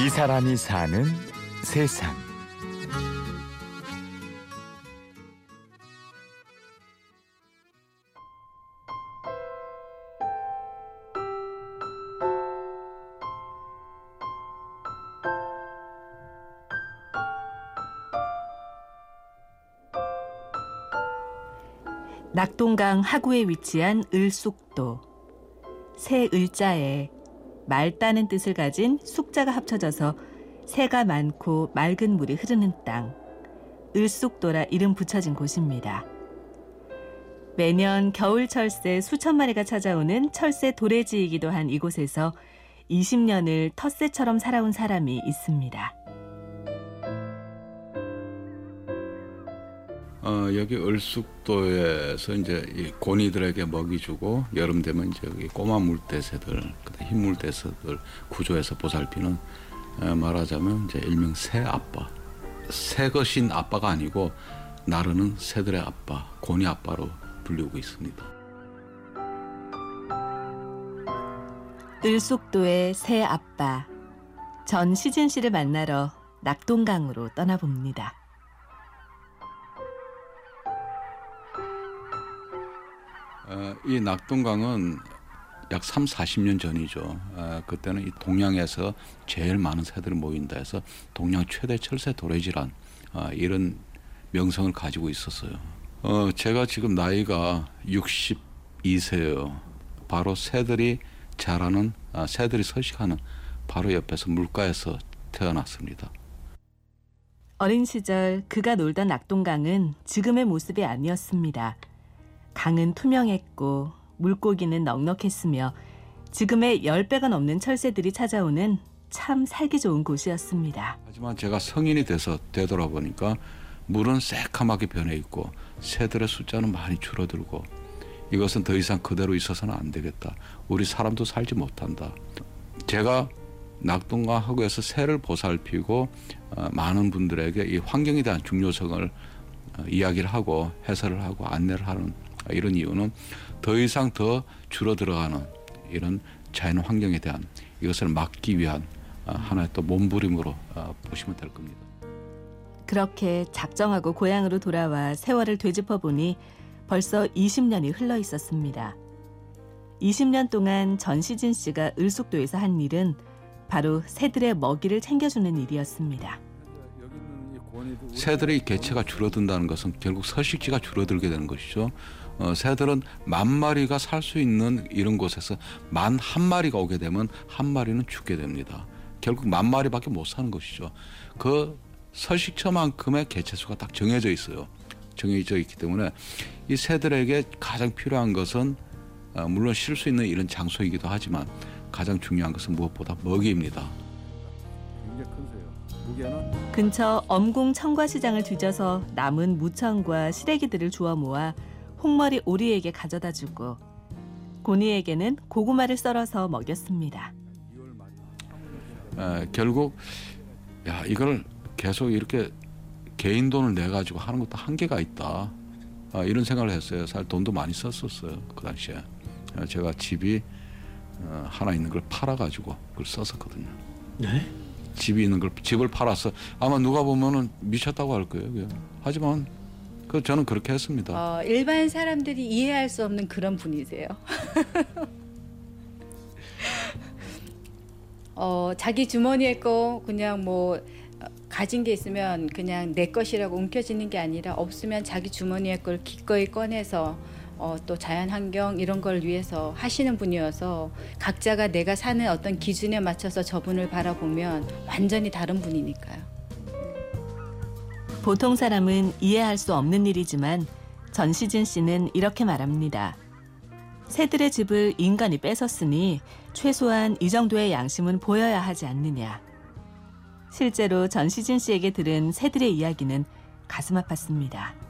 이 사람이 사는 세상. 낙동강 하구에 위치한 을숙도. 새 을자에 말 따는 뜻을 가진 숙자가 합쳐져서 새가 많고 맑은 물이 흐르는 땅. 을숙도라 이름 붙여진 곳입니다. 매년 겨울 철새 수천 마리가 찾아오는 철새 도래지이기도 한 이곳에서 20년을 텃새처럼 살아온 사람이 있습니다. 어, 여기 을숙도에서 이제 이 고니들에게 먹이 주고 여름 되면 이제 여기 꼬마 물대새들, 흰 물대새들 구조해서 보살피는 어, 말하자면 이제 일명 새 아빠, 새 것인 아빠가 아니고 나르는 새들의 아빠, 고니 아빠로 불리고 있습니다. 을숙도의 새 아빠 전 시진 씨를 만나러 낙동강으로 떠나봅니다. 이 낙동강은 약 3, 40년 전이죠. 어, 그때는 이 동양에서 제일 많은 새들이 모인다 해서 동양 최대 철새 도래지란 어, 이런 명성을 가지고 있었어요. 어, 제가 지금 나이가 62세예요. 바로 새들이 자라는 아, 새들이 서식하는 바로 옆에서 물가에서 태어났습니다. 어린 시절 그가 놀던 낙동강은 지금의 모습이 아니었습니다. 강은 투명했고 물고기는 넉넉했으며 지금의 10배가 넘는 철새들이 찾아오는 참 살기 좋은 곳이었습니다. 하지만 제가 성인이 돼서 되돌아보니까 물은 새카맣게 변해 있고 새들의 숫자는 많이 줄어들고 이것은 더 이상 그대로 있어서는 안 되겠다. 우리 사람도 살지 못한다. 제가 낙동강 하구에서 새를 보살피고 어, 많은 분들에게 이 환경에 대한 중요성을 어, 이야기를 하고 해설을 하고 안내를 하는 이런 이유는 더 이상 더 줄어들어가는 이런 자연 환경에 대한 이것을 막기 위한 어, 하나의 또 몸부림으로 어, 보시면 될 겁니다. 그렇게 작정하고 고향으로 돌아와 세월을 되짚어 보니 벌써 20년이 흘러 있었습니다. 20년 동안 전시진 씨가 을숙도에서 한 일은 바로 새들의 먹이를 챙겨주는 일이었습니다. 새들의 개체가 줄어든다는 것은 결국 서식지가 줄어들게 되는 것이죠. 어, 새들은 만 마리가 살 수 있는 이런 곳에서 만 한 마리가 오게 되면 한 마리는 죽게 됩니다. 결국 만 마리밖에 못 사는 것이죠. 그 서식처만큼의 개체수가 딱 정해져 있어요. 정해져 있기 때문에 이 새들에게 가장 필요한 것은 어, 물론 쉴 수 있는 이런 장소이기도 하지만 가장 중요한 것은 무엇보다 먹이입니다. 근처 엄궁 청과시장을 뒤져서 남은 무청과 시래기들을 주워 모아 홍머리 오리에게 가져다 주고 고니에게는 고구마를 썰어서 먹였습니다. 에, 결국 야 이걸 계속 이렇게 개인 돈을 내 가지고 하는 것도 한계가 있다. 아, 이런 생각을 했어요. 사실 돈도 많이 썼었어요 그 당시에. 제가 집이 어, 하나 있는 걸 팔아 가지고 그걸 썼었거든요. 네? 집이 있는 걸 집을 팔아서 아마 누가 보면은 미쳤다고 할 거예요. 그게. 하지만 그 저는 그렇게 했습니다. 어, 일반 사람들이 이해할 수 없는 그런 분이세요. 어, 자기 주머니에 거 그냥 뭐 가진 게 있으면 그냥 내 것이라고 움켜쥐는 게 아니라 없으면 자기 주머니에 걸 기꺼이 꺼내서 어, 또 자연 환경 이런 걸 위해서 하시는 분이어서 각자가 내가 사는 어떤 기준에 맞춰서 저분을 바라보면 완전히 다른 분이니까요. 보통 사람은 이해할 수 없는 일이지만 전시진 씨는 이렇게 말합니다. 새들의 집을 인간이 뺏었으니 최소한 이 정도의 양심은 보여야 하지 않느냐. 실제로 전시진 씨에게 들은 새들의 이야기는 가슴 아팠습니다.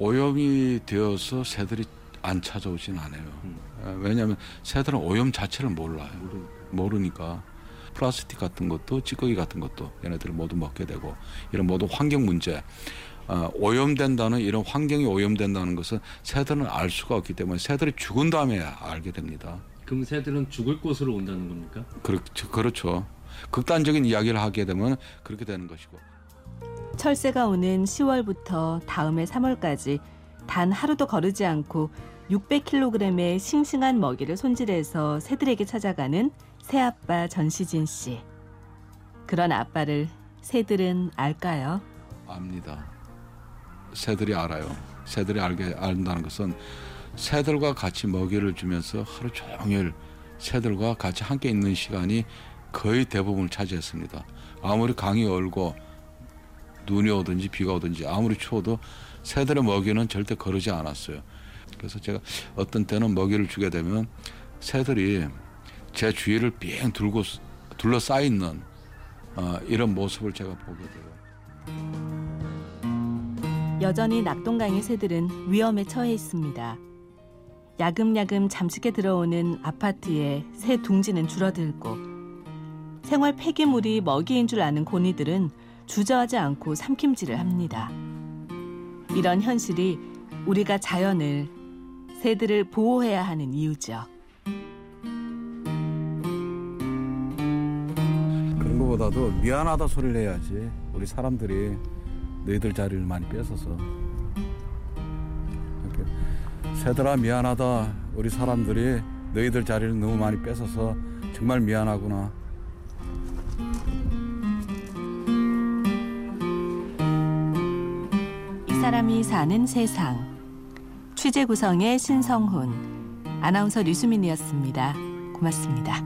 오염이 되어서 새들이 안 찾아오진 않아요. 음. 왜냐하면 새들은 오염 자체를 몰라요. 모르니까 플라스틱 같은 것도 찌꺼기 같은 것도 얘네들을 모두 먹게 되고 이런 모든 환경 문제 어, 오염된다는 이런 환경이 오염된다는 것은 새들은 알 수가 없기 때문에 새들이 죽은 다음에 알게 됩니다. 그럼 새들은 죽을 곳으로 온다는 겁니까? 그렇죠. 그렇죠. 극단적인 이야기를 하게 되면 그렇게 되는 것이고 철새가 오는 10월부터 다음해 3월까지 단 하루도 거르지 않고 600kg의 싱싱한 먹이를 손질해서 새들에게 찾아가는 새아빠 전시진 씨. 그런 아빠를 새들은 알까요? 압니다. 새들이 알아요. 새들이 알게 안다는 것은 새들과 같이 먹이를 주면서 하루 종일 새들과 같이 함께 있는 시간이 거의 대부분을 차지했습니다. 아무리 강이 얼고 눈이 오든지 비가 오든지 아무리 추워도 새들의 먹이는 절대 거르지 않았어요. 그래서 제가 어떤 때는 먹이를 주게 되면 새들이 제 주위를 빙 둘고 둘러싸여 있는 어, 이런 모습을 제가 보게 돼요. 여전히 낙동강의 새들은 위험에 처해 있습니다. 야금야금 잠식해 들어오는 아파트에 새 둥지는 줄어들고 생활 폐기물이 먹이인 줄 아는 고니들은 주저하지 않고 삼킴질을 합니다. 이런 현실이 우리가 자연을 새들을 보호해야 하는 이유죠. 그런 것보다도 미안하다 소리를 해야지. 우리 사람들이 너희들 자리를 많이 뺏어서. 새들아 미안하다. 우리 사람들이 너희들 자리를 너무 많이 뺏어서 정말 미안하구나. 사람이 사는 세상. 취재 구성의 신성훈, 아나운서 류수민이었습니다. 고맙습니다.